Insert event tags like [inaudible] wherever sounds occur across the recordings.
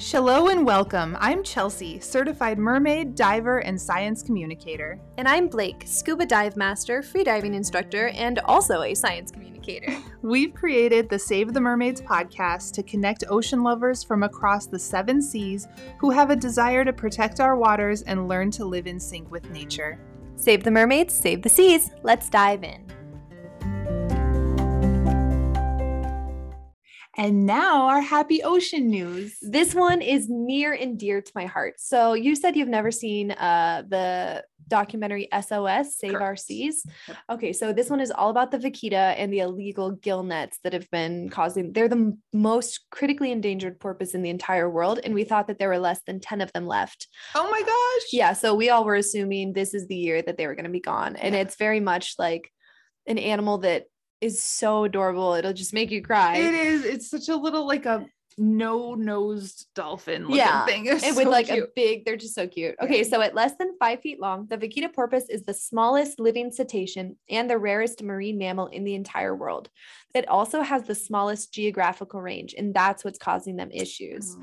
Hello and welcome. I'm Chelsea, certified mermaid, diver, and science communicator. And I'm Blake, scuba dive master, freediving instructor, and also a science communicator. [laughs] We've created the Save the Mermaids podcast to connect ocean lovers from across the seven seas who have a desire to protect our waters and learn to live in sync with nature. Save the mermaids, save the seas. Let's dive in. And now our happy ocean news. This one is near and dear to my heart. So you said you've never seen uh, the documentary SOS Save Correct. Our Seas. Okay, so this one is all about the vaquita and the illegal gill nets that have been causing. They're the most critically endangered porpoise in the entire world, and we thought that there were less than ten of them left. Oh my gosh! Yeah, so we all were assuming this is the year that they were going to be gone, and yeah. it's very much like an animal that is so adorable. It'll just make you cry. It is. It's such a little like a no nosed dolphin yeah thing. It's and so with like cute. a big, they're just so cute. Okay, so at less than five feet long, the vaquita porpoise is the smallest living cetacean and the rarest marine mammal in the entire world. It also has the smallest geographical range, and that's what's causing them issues.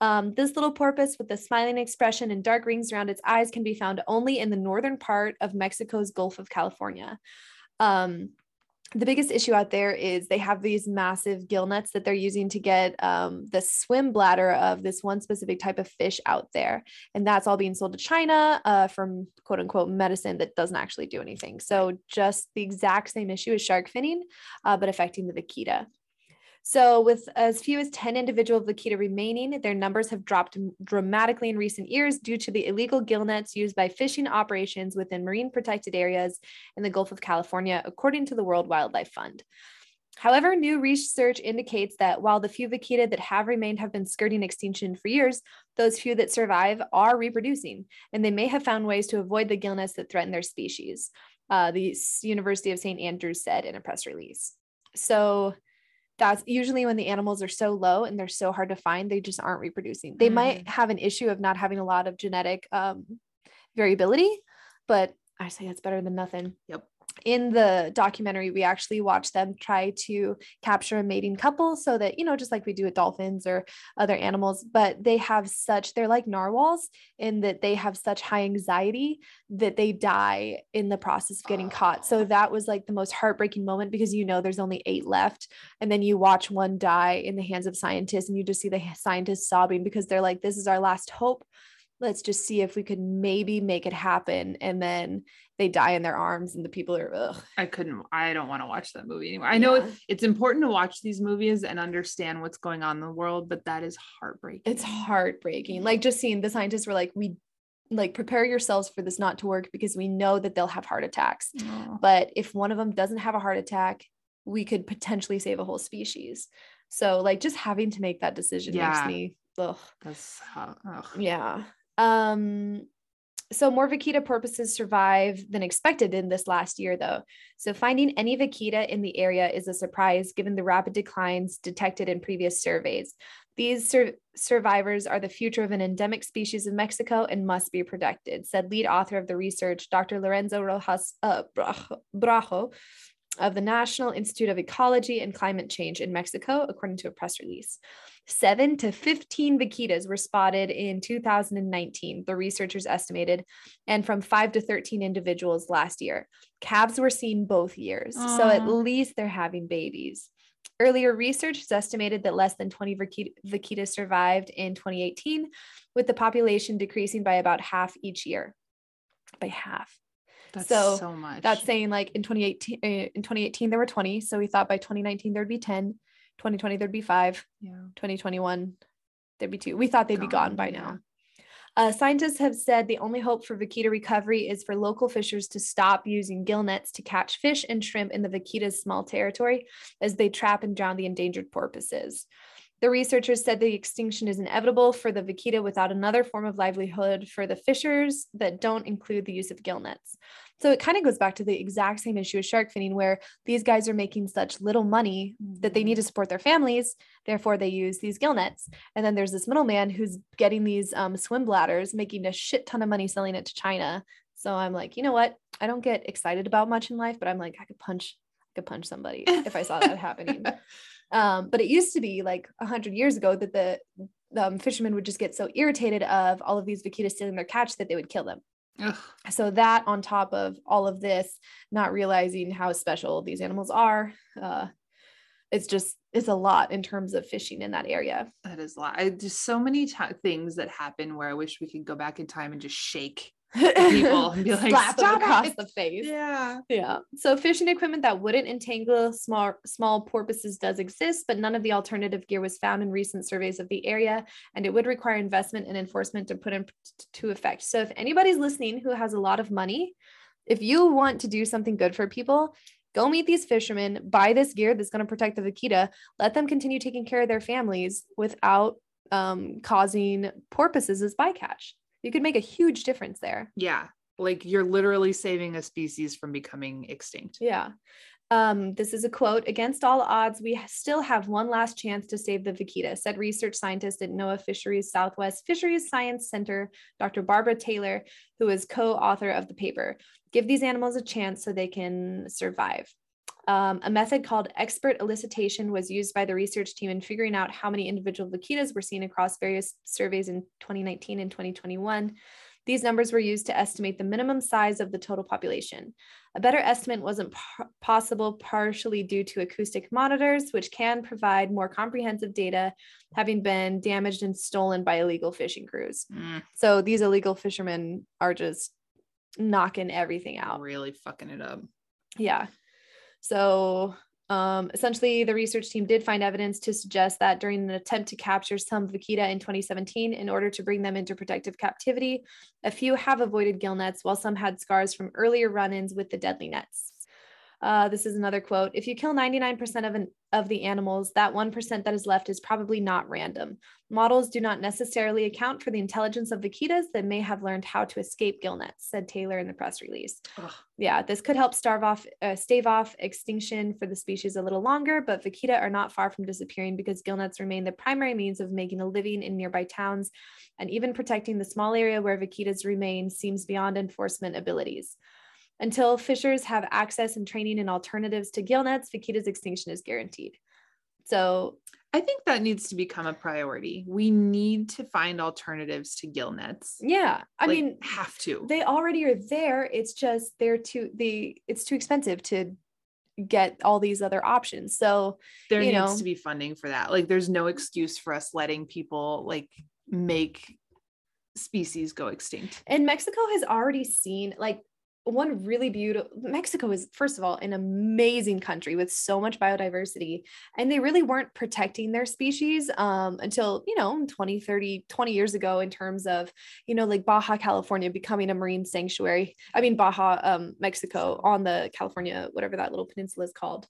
Um, this little porpoise with a smiling expression and dark rings around its eyes can be found only in the northern part of Mexico's Gulf of California. Um, the biggest issue out there is they have these massive gill nets that they're using to get um, the swim bladder of this one specific type of fish out there. And that's all being sold to China uh, from quote unquote medicine that doesn't actually do anything. So, just the exact same issue as shark finning, uh, but affecting the vaquita. So, with as few as 10 individual vaquita remaining, their numbers have dropped dramatically in recent years due to the illegal gill nets used by fishing operations within marine protected areas in the Gulf of California, according to the World Wildlife Fund. However, new research indicates that while the few vaquita that have remained have been skirting extinction for years, those few that survive are reproducing, and they may have found ways to avoid the gill nets that threaten their species. Uh, the University of St. Andrews said in a press release. So, that's usually when the animals are so low and they're so hard to find, they just aren't reproducing. They mm-hmm. might have an issue of not having a lot of genetic um, variability, but I say that's better than nothing. Yep in the documentary, we actually watch them try to capture a mating couple so that, you know, just like we do with dolphins or other animals, but they have such, they're like narwhals in that they have such high anxiety that they die in the process of getting caught. So ah. that was like the most heartbreaking moment because you know there's only eight left. And then you watch one die in the hands of scientists and you just see the scientists sobbing because they're like, this is our last hope let's just see if we could maybe make it happen and then they die in their arms and the people are ugh. i couldn't i don't want to watch that movie anymore i know yeah. it's important to watch these movies and understand what's going on in the world but that is heartbreaking it's heartbreaking like just seeing the scientists were like we like prepare yourselves for this not to work because we know that they'll have heart attacks oh. but if one of them doesn't have a heart attack we could potentially save a whole species so like just having to make that decision yeah. makes me ugh. That's ugh. yeah um, so more vaquita porpoises survive than expected in this last year, though. So finding any vaquita in the area is a surprise given the rapid declines detected in previous surveys. These sur- survivors are the future of an endemic species of Mexico and must be protected, said lead author of the research, Dr. Lorenzo Rojas uh, Bracho, of the National Institute of Ecology and Climate Change in Mexico, according to a press release. Seven to 15 vaquitas were spotted in 2019, the researchers estimated, and from five to 13 individuals last year. Calves were seen both years, Aww. so at least they're having babies. Earlier research has estimated that less than 20 vaquitas survived in 2018, with the population decreasing by about half each year. By half. That's so, so much. That's saying like in 2018, uh, in 2018 there were 20. So we thought by 2019 there'd be 10. 2020 there'd be five. Yeah. 2021 there'd be two. We thought they'd gone, be gone by yeah. now. Uh, scientists have said the only hope for vaquita recovery is for local fishers to stop using gill nets to catch fish and shrimp in the vaquita's small territory as they trap and drown the endangered porpoises. The researchers said the extinction is inevitable for the vaquita without another form of livelihood for the fishers that don't include the use of gill nets. So it kind of goes back to the exact same issue as shark finning, where these guys are making such little money that they need to support their families. Therefore, they use these gill nets. And then there's this middleman who's getting these um, swim bladders, making a shit ton of money selling it to China. So I'm like, you know what? I don't get excited about much in life, but I'm like, I could punch, I could punch somebody if I saw that happening. [laughs] Um, but it used to be like a hundred years ago that the um, fishermen would just get so irritated of all of these vaquitas stealing their catch that they would kill them. Ugh. So that on top of all of this, not realizing how special these animals are, uh, it's just it's a lot in terms of fishing in that area. That is a lot. I, just so many ti things that happen where I wish we could go back in time and just shake [laughs] people and be like, slap across it." the face. Yeah. Yeah. So fishing equipment that wouldn't entangle small small porpoises does exist, but none of the alternative gear was found in recent surveys of the area, and it would require investment and enforcement to put into effect. So if anybody's listening who has a lot of money, if you want to do something good for people, go meet these fishermen, buy this gear that's going to protect the vaquita, let them continue taking care of their families without um, causing porpoises as bycatch. You could make a huge difference there. Yeah. Like you're literally saving a species from becoming extinct. Yeah. Um, this is a quote Against all odds, we still have one last chance to save the vaquita, said research scientist at NOAA Fisheries Southwest Fisheries Science Center, Dr. Barbara Taylor, who is co author of the paper. Give these animals a chance so they can survive. Um, a method called expert elicitation was used by the research team in figuring out how many individual vaquitas were seen across various surveys in 2019 and 2021. These numbers were used to estimate the minimum size of the total population. A better estimate wasn't p- possible, partially due to acoustic monitors, which can provide more comprehensive data, having been damaged and stolen by illegal fishing crews. Mm, So these illegal fishermen are just knocking everything out. really fucking it up. Yeah. So um, essentially, the research team did find evidence to suggest that during an attempt to capture some vaquita in 2017 in order to bring them into protective captivity, a few have avoided gill nets while some had scars from earlier run ins with the deadly nets. Uh, this is another quote. If you kill 99% of, an, of the animals, that 1% that is left is probably not random. Models do not necessarily account for the intelligence of vaquitas that may have learned how to escape gill nets, said Taylor in the press release. Ugh. Yeah, this could help starve off, uh, stave off extinction for the species a little longer, but vaquita are not far from disappearing because gill nets remain the primary means of making a living in nearby towns, and even protecting the small area where vaquitas remain seems beyond enforcement abilities. Until fishers have access and training in alternatives to gill nets, vaquita's extinction is guaranteed. So I think that needs to become a priority. We need to find alternatives to gill nets. yeah, I Like, mean, have to. they already are there. It's just they're too the it's too expensive to get all these other options. So there needs know. to be funding for that. Like there's no excuse for us letting people like make species go extinct. And Mexico has already seen like one really beautiful Mexico is first of all an amazing country with so much biodiversity and they really weren't protecting their species um, until you know 20 30 20 years ago in terms of you know like Baja California becoming a marine sanctuary I mean Baja um, Mexico on the California whatever that little peninsula is called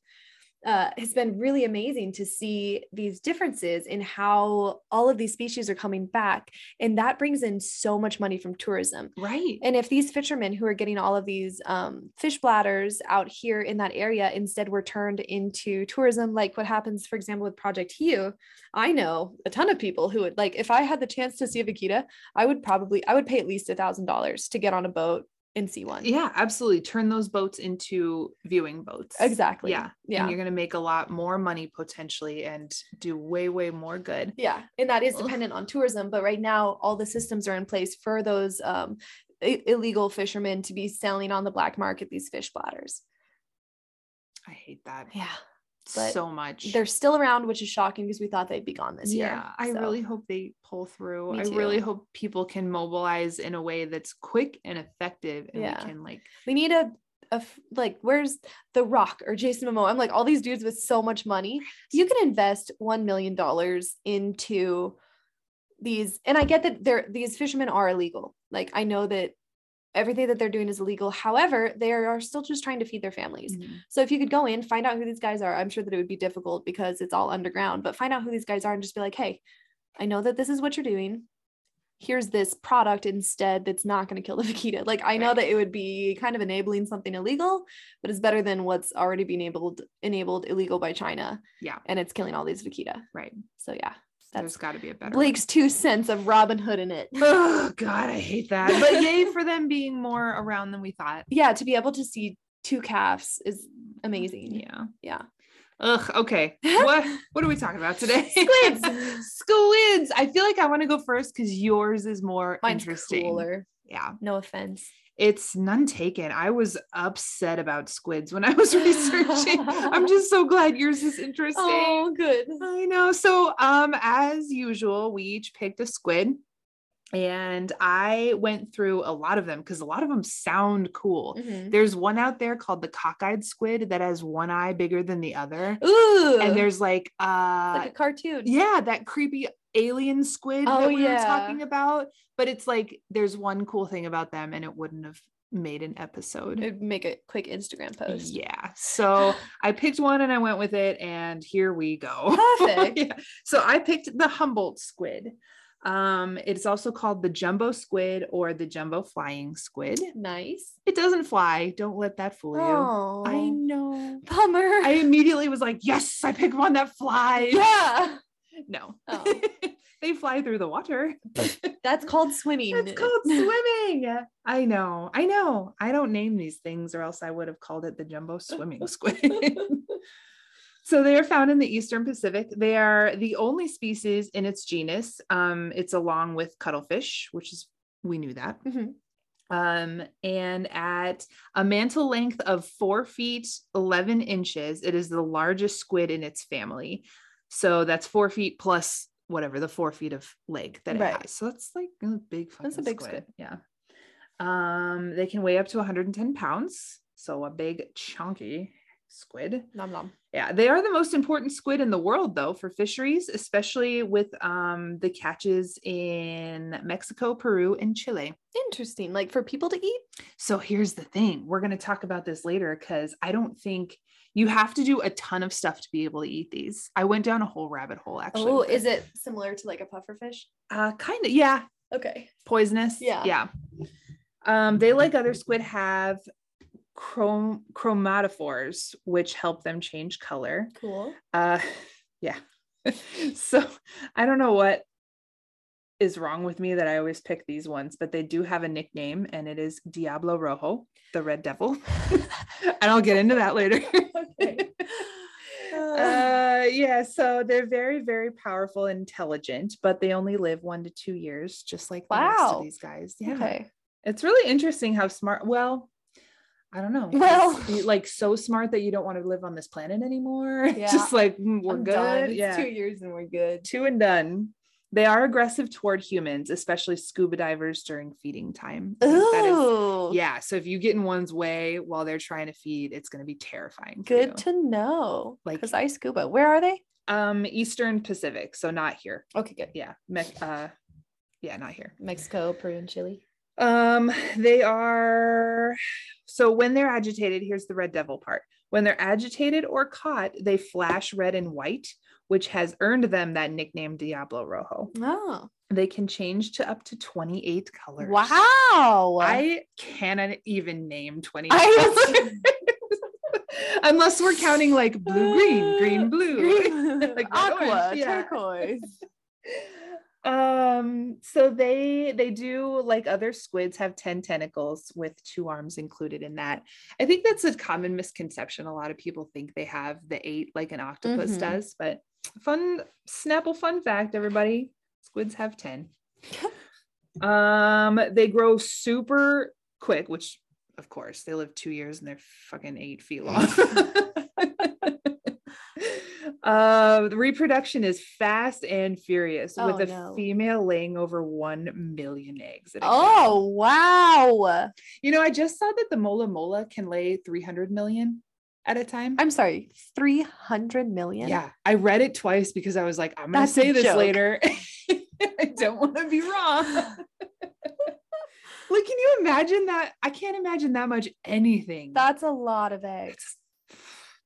uh, has been really amazing to see these differences in how all of these species are coming back and that brings in so much money from tourism Right. and if these fishermen who are getting all of these um, fish bladders out here in that area instead were turned into tourism, like what happens, for example, with Project Hue, I know a ton of people who would like, if I had the chance to see a vaquita, I would probably, I would pay at least a thousand dollars to get on a boat and see one. Yeah, absolutely. Turn those boats into viewing boats. Exactly. Yeah. Yeah. And you're going to make a lot more money potentially and do way, way more good. Yeah, and that is Ugh. dependent on tourism. But right now, all the systems are in place for those um, illegal fishermen to be selling on the black market these fish bladders. I hate that Yeah, but so much. they're still around, which is shocking because we thought they'd be gone this year. yeah, I So, really hope they pull through. I really hope people can mobilize in a way that's quick and effective and Yeah. we can like we need a, like where's the Rock or Jason Momoa? I'm like all these dudes with so much money. You can invest one million dollars into these, and I get that they're these fishermen are illegal. Like I know that everything that they're doing is illegal. However, they are still just trying to feed their families. Mhm. So if you could go in, find out who these guys are, I'm sure that it would be difficult because it's all underground, but find out who these guys are and just be like, hey, I know that this is what you're doing. Here's this product instead that's not going to kill the [laughs] vaquita. Like I know Right. that it would be kind of enabling something illegal, but it's better than what's already being enabled enabled illegal by China. Yeah. And it's killing all these vaquita. right. So yeah, There's that's got to be a better Blake's two cents of Robin Hood in it. Oh god, I hate that. [laughs] But yay for them being more around than we thought. yeah, to be able to see two calves is amazing. Yeah. Yeah. Ugh, okay. [laughs] What what are we talking about today? Squids. [laughs] Squids. I feel like I want to go first because yours is more Mine's interesting. cooler. Yeah. No offense. It's none taken. I was upset about squids when I was [laughs] researching. I'm just so glad yours is interesting. Oh, good. I know. So, um, as usual, we each picked a squid, and I went through a lot of them because a lot of them sound cool. Mhm. There's one out there called the cockeyed squid that has one eye bigger than the other, Ooh. and there's like uh, like a cartoon. yeah, that creepy alien squid Oh, that we yeah. were talking about. But it's like there's one cool thing about them, and it wouldn't have made an episode. It'd make a quick Instagram post. Yeah. So [gasps] I picked one and I went with it, and here we go. Perfect. [laughs] Yeah. So I picked the Humboldt squid. Um, it's also called the jumbo squid or the jumbo flying squid. Nice. It doesn't fly. Don't let that fool you. Oh, I know. bummer. I immediately was like, yes, I picked one that flies. yeah. No. Oh. [laughs] they fly through the water. [laughs] That's called swimming. It's called swimming. I know. I know. I don't name these things or else I would have called it the jumbo swimming [laughs] squid. so they are found in the eastern Pacific. They are the only species in its genus. Um, it's along with cuttlefish, which is we knew that. Mhm. Um, and at a mantle length of four feet, 11 inches, it is the largest squid in its family. So that's four feet plus whatever the four feet of leg that it Right. has. So that's like a big fucking That's a big squid. squid. Yeah. Um, they can weigh up to 110 pounds. So a big chunky squid. Nom nom. Yeah, they are the most important squid in the world, though, for fisheries, especially with um, the catches in Mexico, Peru, and Chile. Interesting. Like for people to eat? So here's the thing we're going to talk about this later because I don't think you have to do a ton of stuff to be able to eat these. I went down a whole rabbit hole actually. Oh, is it similar to like a pufferfish? Uh, kind of, yeah, Okay. poisonous. Yeah. Yeah. Um, they, like other squid, have chrom- chromatophores, which help them change color. Cool. Uh, [laughs] yeah. [laughs] so I don't know what is wrong with me that I always pick these ones, but they do have a nickname and it is Diablo Rojo, the red devil. [laughs] and I'll get into that later. [laughs] Okay. uh, yeah, so they're very, very powerful and intelligent, but they only live one to two years, just like the rest of these guys. Yeah. Okay. It's really interesting how smart. Well, I don't know. Well- like so smart that you don't want to live on this planet anymore. [laughs] Yeah. Just like mm, we're I'm good. Yeah. two years and we're good. Two and done. They are aggressive toward humans, especially scuba divers during feeding time. Ooh. yeah. So if you get in one's way while they're trying to feed, it's going to be terrifying. Good to know. Like- because I scuba. Where are they? um, Eastern Pacific. So not here. Okay, good. Yeah. Me- uh, yeah, not here. Mexico, Peru, and Chile. Um, they are so when they're agitated, here's the red devil part. When they're agitated or caught, they flash red and white, which has earned them that nickname Diablo Rojo. Oh. They can change to up to 28 colors. Wow. I cannot even name 28 colors. [laughs] Unless we're counting like blue, green, green, blue. [laughs] [laughs] Like aqua, orange, yeah. turquoise. um so they they do like other squids have 10 tentacles with two arms included in that i think that's a common misconception a lot of people think they have the eight like an octopus Mhm. does but fun snapple fun fact everybody squids have 10 [laughs] um they grow super quick which of course they live two years and they're fucking eight feet long [laughs] uh the reproduction is fast and furious Oh, with a no. female laying over 1 million eggs at a go. Oh, wow. you know i just saw that the mola mola can lay 300 million at a time I'm sorry, 300 million? yeah i read it twice because i was like i'm gonna That's say this joke. later [laughs] i don't want to be wrong [laughs] like can you imagine that i can't imagine that much anything That's a lot of eggs.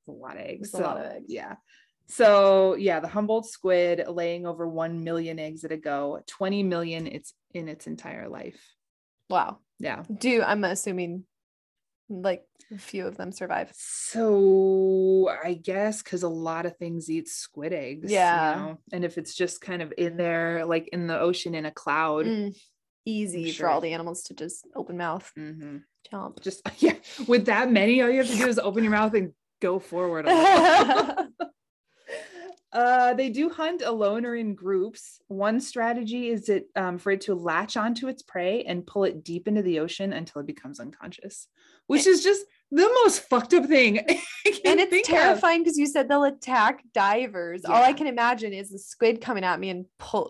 a lot of eggs. It's a lot of eggs. Yeah. So yeah, the Humboldt squid laying over 1 million eggs at a go, 20 million it's in its entire life. Wow. Yeah. Do I'm assuming like a few of them survive. So I guess because a lot of things eat squid eggs. you Yeah. know, And if it's just kind of in there, like in the ocean in a cloud, Mm, Easy sure. for all the animals to just open mouth mhm, chomp. just [laughs] yeah, with that many, all you have to do is open your mouth and go forward. [laughs] [laughs] Uh, they do hunt alone or in groups. One strategy is it um, for it to latch onto its prey and pull it deep into the ocean until it becomes unconscious, which is just the most fucked up thing. [laughs] and it's terrifying because you said they'll attack divers. Yeah. All I can imagine is the squid coming at me and pull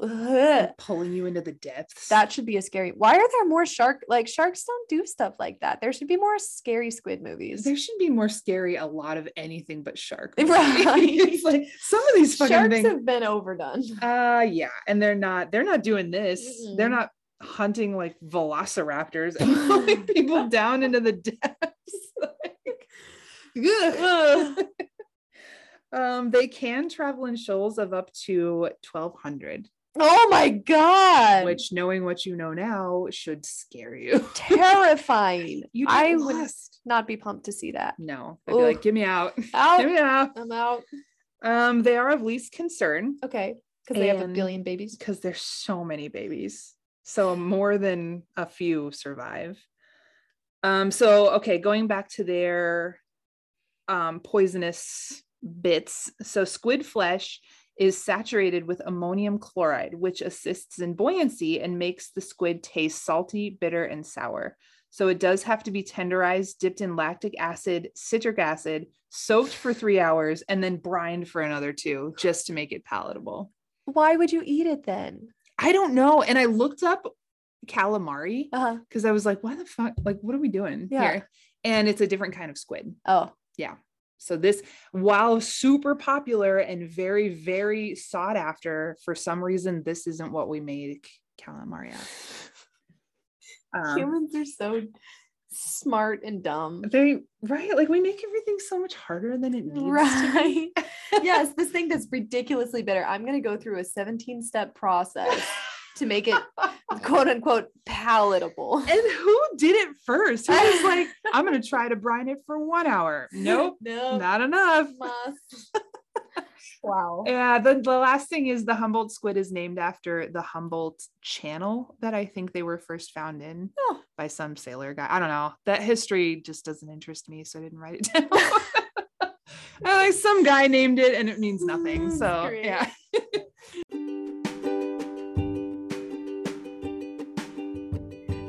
pulling you into the depths. That should be a scary. Why are there more shark like sharks don't do stuff like that? There should be more scary squid movies. There should be more scary a lot of anything but shark. [laughs] Right. it's like some of these fucking sharks things have been overdone. Uh yeah, and they're not they're not doing this. Mm-hmm. They're not hunting like velociraptors and [laughs] pulling people down into the depths. [laughs] like, [laughs] um, they can travel in shoals of up to 1200. Oh my god! Which, knowing what you know now, should scare you. Terrifying. you I lost. would not be pumped to see that. No, I'd be like, "Get me out! Out! Get me out! I'm out." Um, they are of least concern. Okay, because they have a billion babies. Because there's so many babies. So more than a few survive. Um, so okay, going back to their um, poisonous bits. So squid flesh is saturated with ammonium chloride, which assists in buoyancy and makes the squid taste salty, bitter, and sour. So it does have to be tenderized, dipped in lactic acid, citric acid, soaked for three hours, and then brined for another two just to make it palatable. Why would you eat it then? I don't know. And I looked up calamari because uh-huh. I was like, why the fuck? Like, what are we doing yeah. here? And it's a different kind of squid. Oh, yeah. So this, while super popular and very, very sought after, for some reason, this isn't what we made calamari out. Um, Humans are so smart and dumb. They right, like we make everything so much harder than it needs. To be. Right. [laughs] yes, this thing that's ridiculously bitter. I'm gonna go through a 17 step process to make it quote unquote palatable. And who did it first? Who was like, [laughs] I'm gonna try to brine it for one hour? Nope, nope. not enough. Must. [laughs] Wow. Yeah. The, the last thing is the Humboldt squid is named after the Humboldt Channel that I think they were first found in oh. by some sailor guy. I don't know. That history just doesn't interest me, so I didn't write it down. [laughs] [laughs] like some guy named it and it means nothing. Mm, so yeah. [laughs]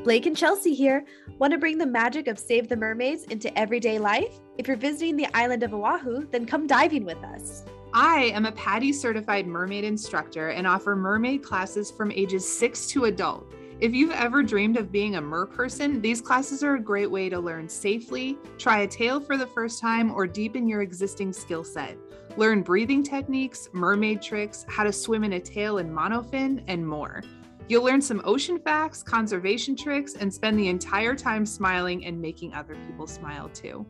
Blake and Chelsea here. Want to bring the magic of Save the Mermaids into everyday life? If you're visiting the island of Oahu, then come diving with us. I am a PADI certified mermaid instructor and offer mermaid classes from ages 6 to adult. If you've ever dreamed of being a mer person, these classes are a great way to learn safely, try a tail for the first time, or deepen your existing skill set. Learn breathing techniques, mermaid tricks, how to swim in a tail and monofin, and more. You'll learn some ocean facts, conservation tricks, and spend the entire time smiling and making other people smile too.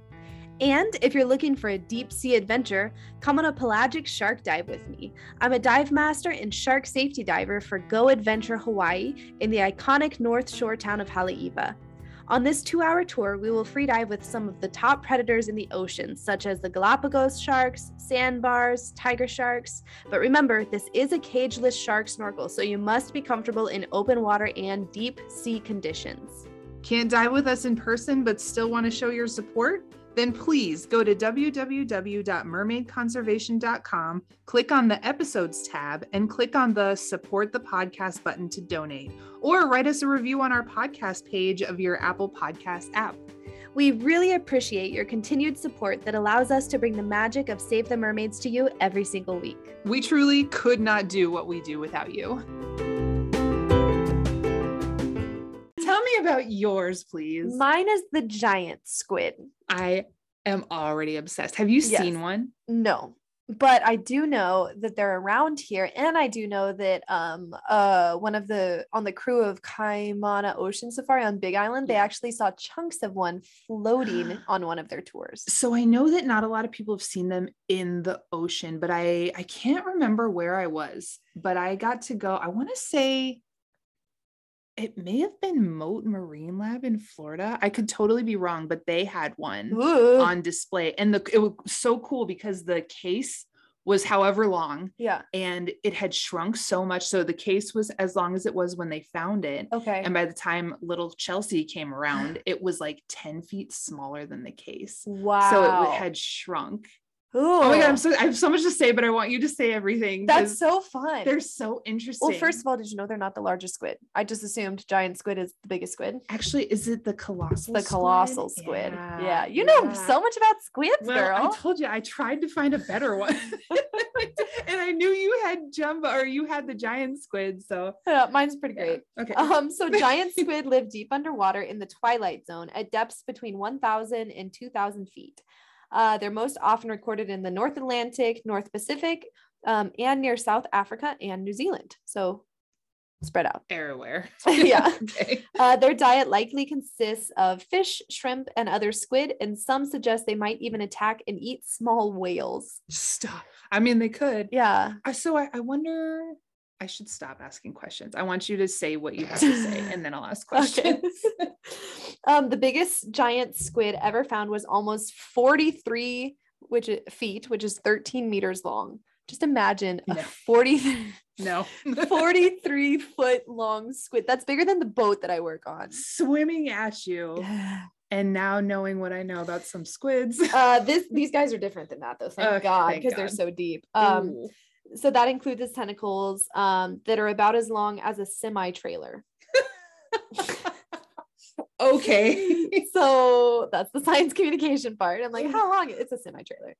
And if you're looking for a deep sea adventure, come on a pelagic shark dive with me. I'm a dive master and shark safety diver for Go Adventure Hawaii in the iconic North Shore town of Haleiwa. On this two hour tour, we will free dive with some of the top predators in the ocean, such as the Galapagos sharks, sandbars, tiger sharks. But remember, this is a cageless shark snorkel, so you must be comfortable in open water and deep sea conditions. Can't dive with us in person, but still want to show your support? Then please go to www.mermaidconservation.com, click on the episodes tab, and click on the support the podcast button to donate, or write us a review on our podcast page of your Apple Podcast app. We really appreciate your continued support that allows us to bring the magic of Save the Mermaids to you every single week. We truly could not do what we do without you. Tell me about yours, please. Mine is the giant squid. I am already obsessed. Have you yes. seen one? No. But I do know that they're around here, and I do know that um uh one of the on the crew of Kaimana Ocean Safari on Big Island, they actually saw chunks of one floating [gasps] on one of their tours. So I know that not a lot of people have seen them in the ocean, but I I can't remember where I was, but I got to go. I want to say it may have been Mote Marine Lab in Florida. I could totally be wrong, but they had one Ooh. on display. And the it was so cool because the case was however long. Yeah. And it had shrunk so much. So the case was as long as it was when they found it. Okay. And by the time little Chelsea came [gasps] around, it was like 10 feet smaller than the case. Wow. So it had shrunk Oh my god, I'm so I have so much to say, but I want you to say everything. That's so fun. they're so interesting. well, first of all, did you know they're not the largest squid? I just assumed giant squid is the biggest squid. actually, is it the colossal? The colossal squid. Yeah. You know yeah. so much about squids, Well, girl. I told you I tried to find a better one, [laughs] [laughs] and I knew you had jumbo or you had the giant squid. So Yeah, mine's pretty yeah. great. Okay. [laughs] Um, so giant squid live deep underwater in the twilight zone at depths between 1,000 and 2,000 feet. Uh, they're most often recorded in the North Atlantic, North Pacific, um, and near South Africa and New Zealand. So spread out. Everywhere. [laughs] [laughs] Yeah. okay. Uh, their diet likely consists of fish, shrimp, and other squid, and some suggest they might even attack and eat small whales. Stop. I mean, they could. Yeah. So I, I wonder. I should stop asking questions. I want you to say what you have to say, and then I'll [laughs] ask questions. Okay. [laughs] um, the biggest giant squid ever found was almost 43 which feet, which is 13 meters long. Just imagine a 40, No. [laughs] 43 foot long squid. That's bigger than the boat that I work on. Swimming at you, [sighs] and now knowing what I know about some squids. Uh, this these guys are different than that though. Thank Okay, God, because they're so deep. Um, Ooh. So that includes its tentacles um, that are about as long as a semi trailer. [laughs] okay. [laughs] so that's the science communication part. I'm like, how long? It's a semi trailer.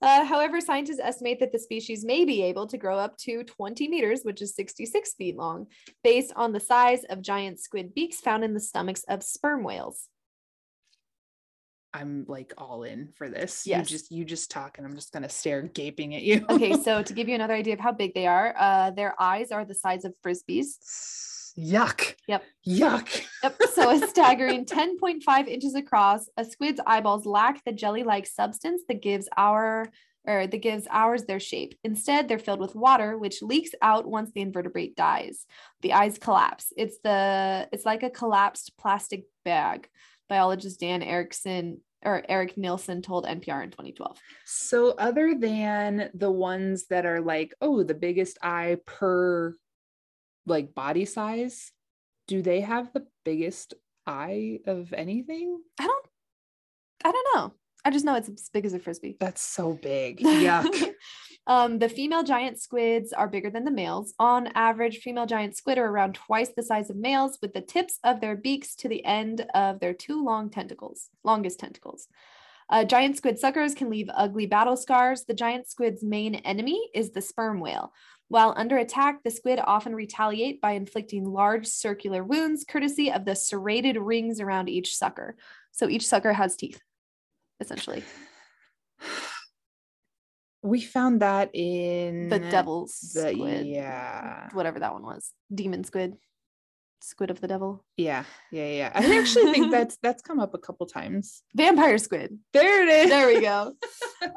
Uh, however, scientists estimate that the species may be able to grow up to 20 meters, which is 66 feet long, based on the size of giant squid beaks found in the stomachs of sperm whales. I'm like all in for this. Yes. You just you just talk and I'm just gonna stare gaping at you. Okay, [laughs] so to give you another idea of how big they are, uh, their eyes are the size of frisbees. Yuck. Yep. Yuck. Yep. So a staggering [laughs] 10.5 inches across, a squid's eyeballs lack the jelly-like substance that gives our or that gives ours their shape. Instead, they're filled with water, which leaks out once the invertebrate dies. The eyes collapse. It's the it's like a collapsed plastic bag. Biologist Dan Erickson or Eric Nielsen told NPR in 2012. So other than the ones that are like, oh, the biggest eye per like body size, do they have the biggest eye of anything? I don't I don't know. I just know it's as big as a frisbee. That's so big. [laughs] Yuck. Um, the female giant squids are bigger than the males. On average, female giant squid are around twice the size of males, with the tips of their beaks to the end of their two long tentacles, longest tentacles. Uh, giant squid suckers can leave ugly battle scars. The giant squid's main enemy is the sperm whale. While under attack, the squid often retaliate by inflicting large circular wounds, courtesy of the serrated rings around each sucker. So each sucker has teeth, essentially. We found that in The devil's the squid. yeah. whatever that one was. Demon squid. Squid of the devil. Yeah, yeah, yeah. [laughs] I actually think that's that's come up a couple times. Vampire squid. There it is. There we go.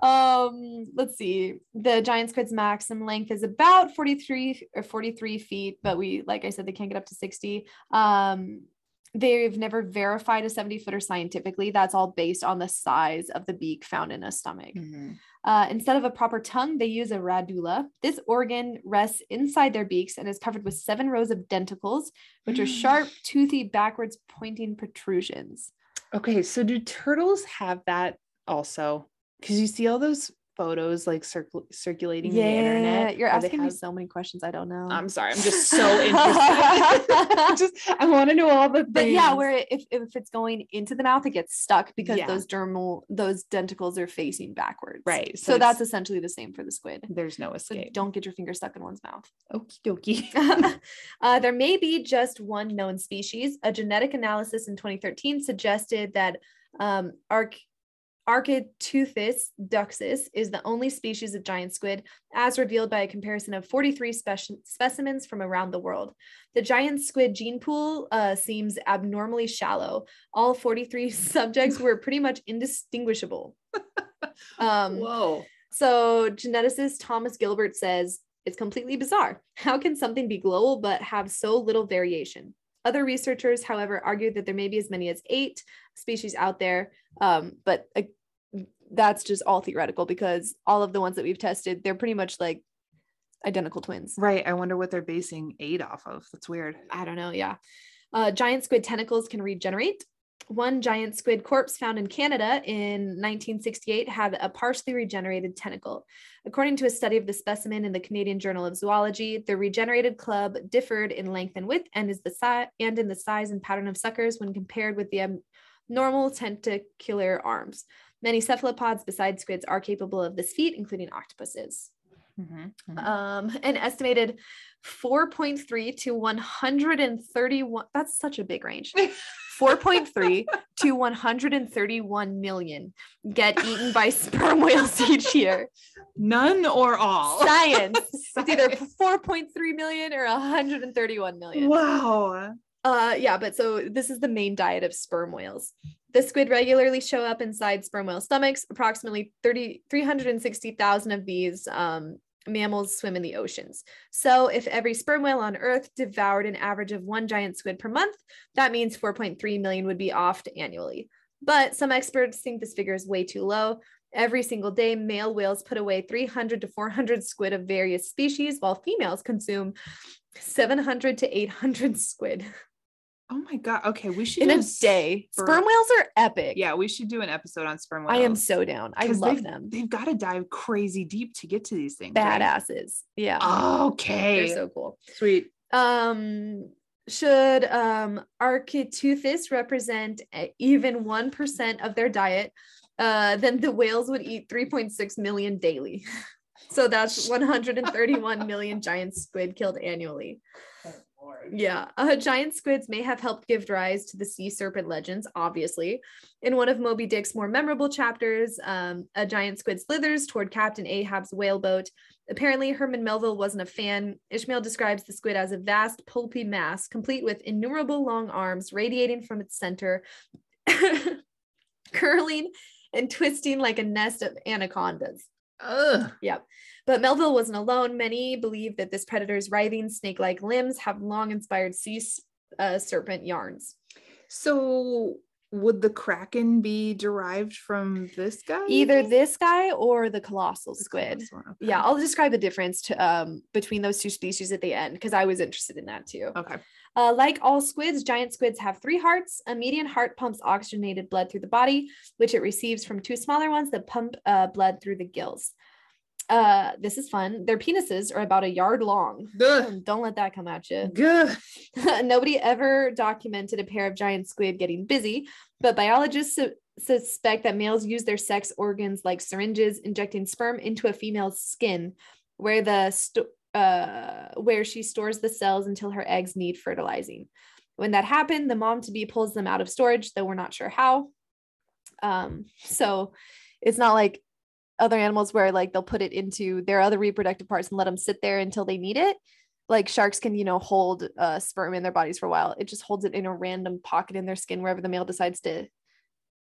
[laughs] um, let's see. The giant squid's maximum length is about 43 or 43 feet, but we, like I said, they can't get up to 60. Um, they've never verified a 70 footer scientifically. That's all based on the size of the beak found in a stomach. Mhm. Uh, instead of a proper tongue, they use a radula. This organ rests inside their beaks and is covered with seven rows of denticles, which are sharp, toothy, backwards pointing protrusions. Okay, so do turtles have that also? Because you see all those photos like circul- circulating the internet. you're asking me so many questions I don't know. I'm sorry, I'm just so [laughs] interested. [laughs] just I want to know all the things. but yeah, where it- if, if it's going into the mouth, it gets stuck because Yeah. those dermal those denticles are facing backwards. Right, So, so that's essentially the same for the squid. there's no So escape. don't get your finger stuck in one's mouth. Okie dokie. [laughs] uh, there may be just one known species. A genetic analysis in 2013 suggested that um, Arch- Architeuthis duxus is the only species of giant squid, as revealed by a comparison of 43 speci- specimens from around the world. The giant squid gene pool uh, seems abnormally shallow. All 43 [laughs] subjects were pretty much indistinguishable. [laughs] Um, Whoa. so geneticist Thomas Gilbert says it's completely bizarre. How can something be global but have so little variation? Other researchers, however, argue that there may be as many as eight species out there, um, but uh, that's just all theoretical because all of the ones that we've tested, they're pretty much like identical twins. Right. I wonder what they're basing eight off of. That's weird. I don't know. Yeah. Uh, giant squid tentacles can regenerate. One giant squid corpse found in Canada in 1968 had a partially regenerated tentacle. According to a study of the specimen in the Canadian Journal of Zoology, the regenerated club differed in length and width and is the size and in the size and pattern of suckers when compared with the um, normal tentacular arms. Many cephalopods besides squids are capable of this feat, including octopuses. Mhm, mhm. Um, an estimated 4.3 to 131. That's such a big range. [laughs] 4.3 to 131 million get eaten by [laughs] sperm whales each year. None or all. Science. [laughs] It's either 4.3 million or 131 million. Wow. Uh, yeah, but so this is the main diet of sperm whales. The squid regularly show up inside sperm whale stomachs. Approximately 30, 360,000 of these um, mammals swim in the oceans. So if every sperm whale on Earth devoured an average of one giant squid per month, that means 4.3 million would be offed annually. But some experts think this figure is way too low. Every single day, male whales put away 300 to 400 squid of various species, while females consume 700 to 800 squid [laughs] Oh my god. Okay, we should in do a day. sperm- Sperm whales are epic. Yeah, we should do an episode on sperm whales. I am so down. I love they've, them. They've got to dive crazy deep to get to these things. right? Badasses. Yeah. Okay. They're so cool. Sweet. Um, should um Architeuthis represent even 1% of their diet, uh, then the whales would eat 3.6 million daily. [laughs] so that's 131 million giant squid killed annually. [laughs] Yeah, uh, giant squids may have helped give rise to the sea serpent legends, obviously. In one of Moby Dick's more memorable chapters, um, a giant squid slithers toward Captain Ahab's whaleboat. Apparently, Herman Melville wasn't a fan. Ishmael describes the squid as a vast, pulpy mass, complete with innumerable long arms radiating from its center, [laughs] curling and twisting like a nest of anacondas. Ugh. Yep. But Melville wasn't alone. Many believe that this predator's writhing snake like limbs have long inspired sea uh, serpent yarns. So would the kraken be derived from this guy? Either this guy or the colossal The squid. colossal okay. Yeah, I'll describe the difference to, um, between those two species at the end because I was interested in that too. Okay. Uh, like all squids, giant squids have three hearts. A median heart pumps oxygenated blood through the body, which it receives from two smaller ones that pump uh, blood through the gills. Uh, this is fun. Their penises are about a yard long. Ugh. [laughs] Don't let that come at you. [laughs] Nobody ever documented a pair of giant squid getting busy, but biologists su- suspect that males use their sex organs like syringes, injecting sperm into a female's skin, where the sto- uh, where she stores the cells until her eggs need fertilizing. When that happened, the mom to be pulls them out of storage, though we're not sure how. Um, so it's not like other animals where like they'll put it into their other reproductive parts and let them sit there until they need it like sharks can you know hold uh, sperm in their bodies for a while it just holds it in a random pocket in their skin wherever the male decides to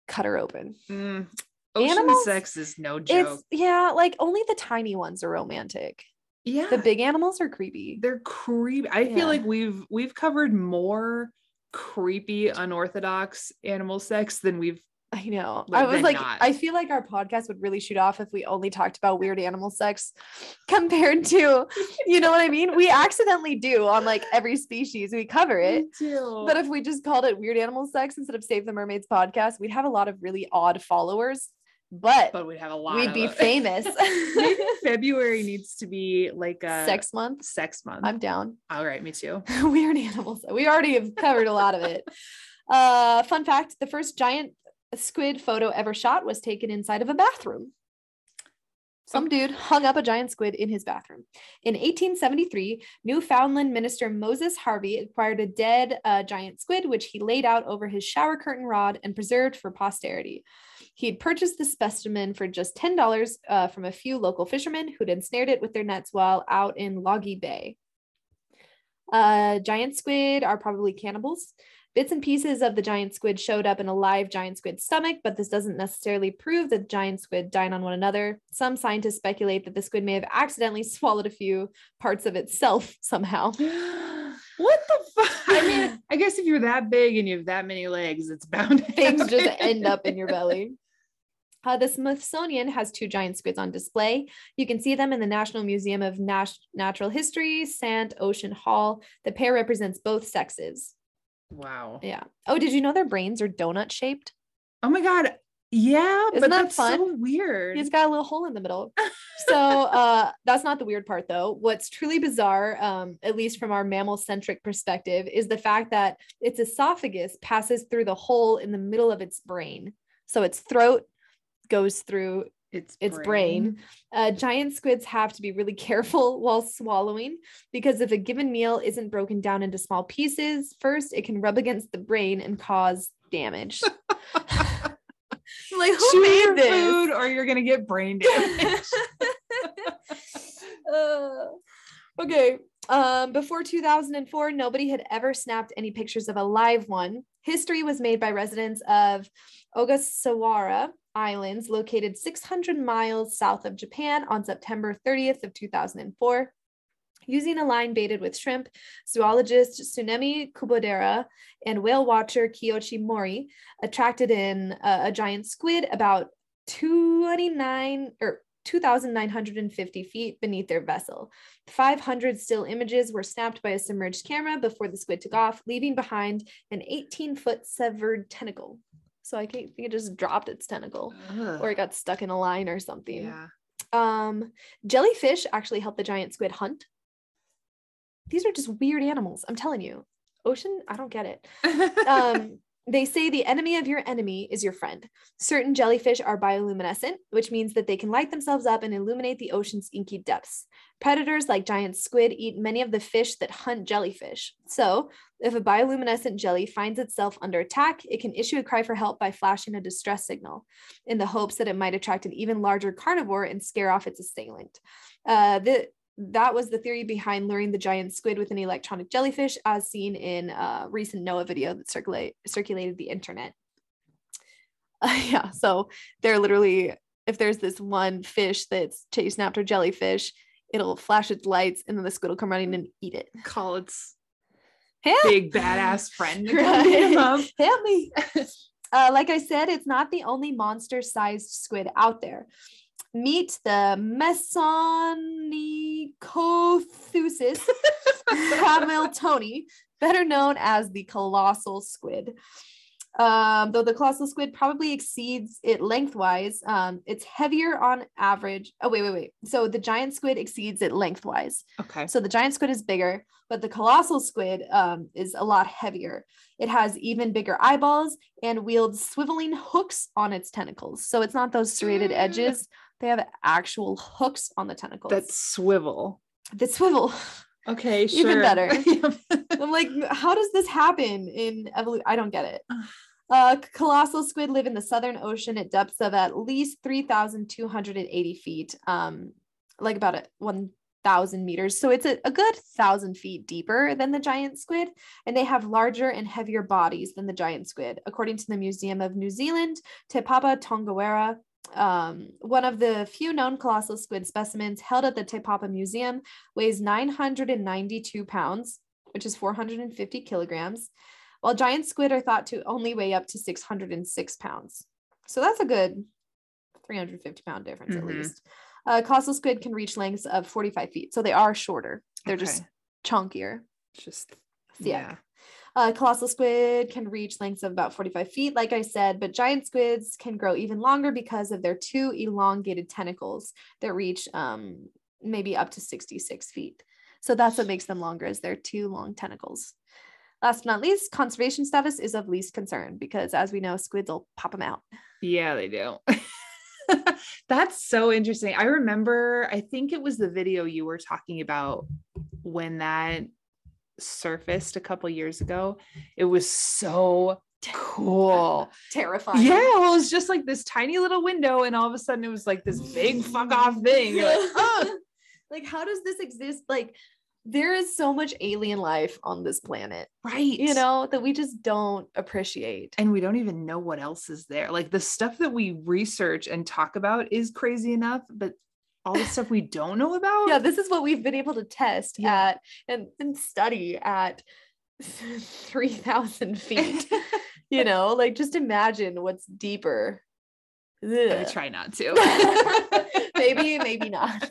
cut her open Mm. Ocean Animals? sex is no joke. it's yeah like only the tiny ones are romantic yeah. the big animals are creepy they're creepy. I Yeah. feel like we've we've covered more creepy, unorthodox animal sex than we've i know Like, i was like not. i feel like our podcast would really shoot off if we only talked about weird animal sex [laughs] compared to you know what i mean we accidentally do on like every species we cover it But if we just called it Weird Animal Sex instead of Save the Mermaids podcast, we'd have a lot of really odd followers, but, but we'd have a lot we'd be it. famous. [laughs] Maybe [laughs] February needs to be like a Sex month. sex month. I'm down. All right, me too. [laughs] Weird animals. We already have covered a lot of it. Uh, fun fact the first giant squid photo ever shot was taken inside of a bathroom. Some dude hung up a giant squid in his bathroom. In 1873, Newfoundland minister Moses Harvey acquired a dead uh, giant squid, which he laid out over his shower curtain rod and preserved for posterity. He'd purchased the specimen for just $10 uh, from a few local fishermen who'd ensnared it with their nets while out in Logy Bay. Uh, giant squid are probably cannibals. Bits and pieces of the giant squid showed up in a live giant squid stomach, but this doesn't necessarily prove that giant squid dine on one another. Some scientists speculate that the squid may have accidentally [laughs] swallowed a few parts of itself [laughs] somehow. [gasps] what the fuck? I mean, [laughs] I guess if you're that big and you have that many legs, it's bound to Things just end up in your belly. Uh, the Smithsonian has two giant squids on display. You can see them in the National Museum of Nat- Natural History, Sant Ocean Hall. The pair represents both sexes. Wow. Yeah. Oh, did you know their brains are donut shaped? Oh my god. Yeah, Isn't but that that's so fun? weird. He's got a little hole in the middle. [laughs] So uh that's not the weird part though. What's truly bizarre, um, at least from our mammal-centric perspective, is the fact that its esophagus passes through the hole in the middle of its brain. So its throat goes through it's its brain. Uh, giant squids have to be really [laughs] careful while swallowing because if a given meal isn't broken down into small pieces, first it can rub against the brain and cause damage. [laughs] [laughs] Like, who Chew made this? food or you're gonna get brain damage. Uh, okay. Um, before 2004, nobody had ever snapped any pictures of a live one. History was made by residents of Ogasawara Islands, located 600 miles south of Japan, on September 30th of 2004. Using a line baited with shrimp, zoologist Tsunemi Kubodera and whale watcher Kiyoshi Mori attracted in uh, a giant squid about 29 or 2,950 feet beneath their vessel. 500 still images were snapped by a submerged camera before the squid took off, leaving behind an 18 foot severed tentacle. So I think it just dropped its tentacle Ugh. or it got stuck in a line or something. yeah. Um, jellyfish actually help the giant squid hunt. These are just weird animals. I'm telling you. Ocean, I don't get it. [laughs] Um, they say the enemy of your enemy is your friend. Certain jellyfish are bioluminescent, which means that they can light themselves up and illuminate the ocean's inky depths. Predators like giant squid eat many of the fish that hunt jellyfish. So, if a bioluminescent jelly finds itself under attack, it can issue a cry for help by flashing a distress signal in the hopes that it might attract an even larger carnivore and scare off its assailant. Uh, the, that was the theory behind luring the giant squid with an electronic jellyfish, as seen in a recent NOAA video that circulate, circulated the internet. Uh, [laughs] yeah, so they're literally, if there's this one fish that's chasing after jellyfish, it'll flash its lights and then the squid will come running and eat it. Call its Help! big badass friend to [laughs] come him up. Help me. [laughs] Uh, like I said, it's not the only monster sized squid out there. Meet the Mesonychothusis hamiltoni, [laughs] better known as the colossal squid. Um, though the colossal squid probably exceeds it lengthwise, um, it's heavier on average. Oh, wait, wait, wait. So the giant squid exceeds it lengthwise. Okay. So the giant squid is bigger, but the colossal squid um, is a lot heavier. It has even bigger eyeballs and wields swiveling hooks on its tentacles. So it's not those serrated Mm. edges. They have actual hooks on the tentacles That swivel. that swivel. Okay, [laughs] sure. Even better. [laughs] [laughs] I'm like, how does this happen in evolution? I don't get it. Uh, colossal squid live in the Southern Ocean at depths of at least 3,280 feet, um, like about a 1,000 meters. So it's a, a good thousand feet deeper than the giant squid, and they have larger and heavier bodies than the giant squid. According to the Museum of New Zealand, Te Papa Tongawa, um, one of the few known colossal squid specimens held at the Te Papa Museum, weighs 992 pounds, which is 450 kilograms, while giant squid are thought to only weigh up to 606 pounds. So that's a good 350 pound difference Mhm. at least. Uh, colossal squid can reach lengths of 45 feet, so they are shorter. They're just Okay. chunkier. Just Yeah. Uh, colossal squid can reach lengths of about 45 feet, like I said, but giant squids can grow even longer because of their two elongated tentacles that reach um, maybe up to 66 feet. So that's what makes them longer is their two long tentacles. Last but not least, conservation status is of least concern because as we know, squids will pop them out. Yeah, they do. [laughs] That's so interesting. I remember, I think it was the video you were talking about when that surfaced a couple years ago. It was so cool. [laughs] Terrifying. Yeah, well, it was just like this tiny little window, and all of a sudden it was like this big fuck off thing. Like, oh, [laughs] like, how does this exist? Like, there is so much alien life on this planet, right. you know, that we just don't appreciate. and we don't even know what else is there. Like the stuff that we research and talk about is crazy enough, but all the stuff we don't know about. yeah, this is what we've been able to test Yeah. at and, and study at [laughs] 3,000 feet. [laughs] you know, like just imagine what's deeper. I try not to. [laughs] maybe, maybe not.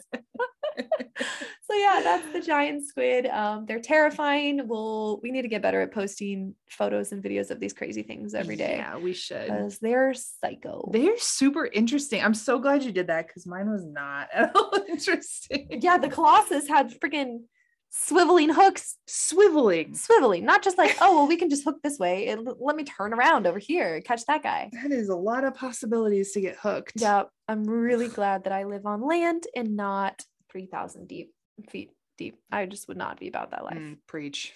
It's yeah, that's the giant squid. Um, they're terrifying. We'll we need to get better at posting photos and videos of these crazy things every day. Yeah, we should. Because they're psycho. They're super interesting. I'm so glad you did that because mine was not [laughs] at all interesting. yeah, the Colossus had freaking swiveling hooks, Swiveling. swiveling, not just like, oh, well, we can just hook this way. And let me turn around over here, catch that guy. That is a lot of possibilities to get hooked. Yeah, I'm really glad that I live on land and not 3,000 deep feet deep. I just would not be about that life. Mm, preach.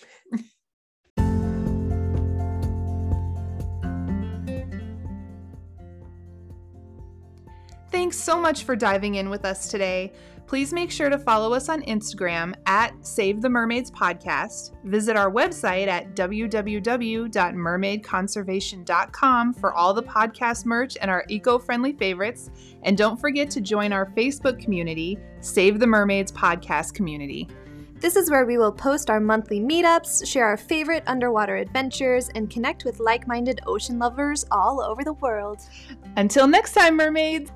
Thanks so much for diving in with us today. Please make sure to follow us on Instagram at Save the Mermaids Podcast. Visit our website at www.mermaidconservation.com for all the podcast merch and our eco friendly favorites. And don't forget to join our Facebook community, Save the Mermaids Podcast Community. This is where we will post our monthly meetups, share our favorite underwater adventures, and connect with like minded ocean lovers all over the world. Until next time, mermaids!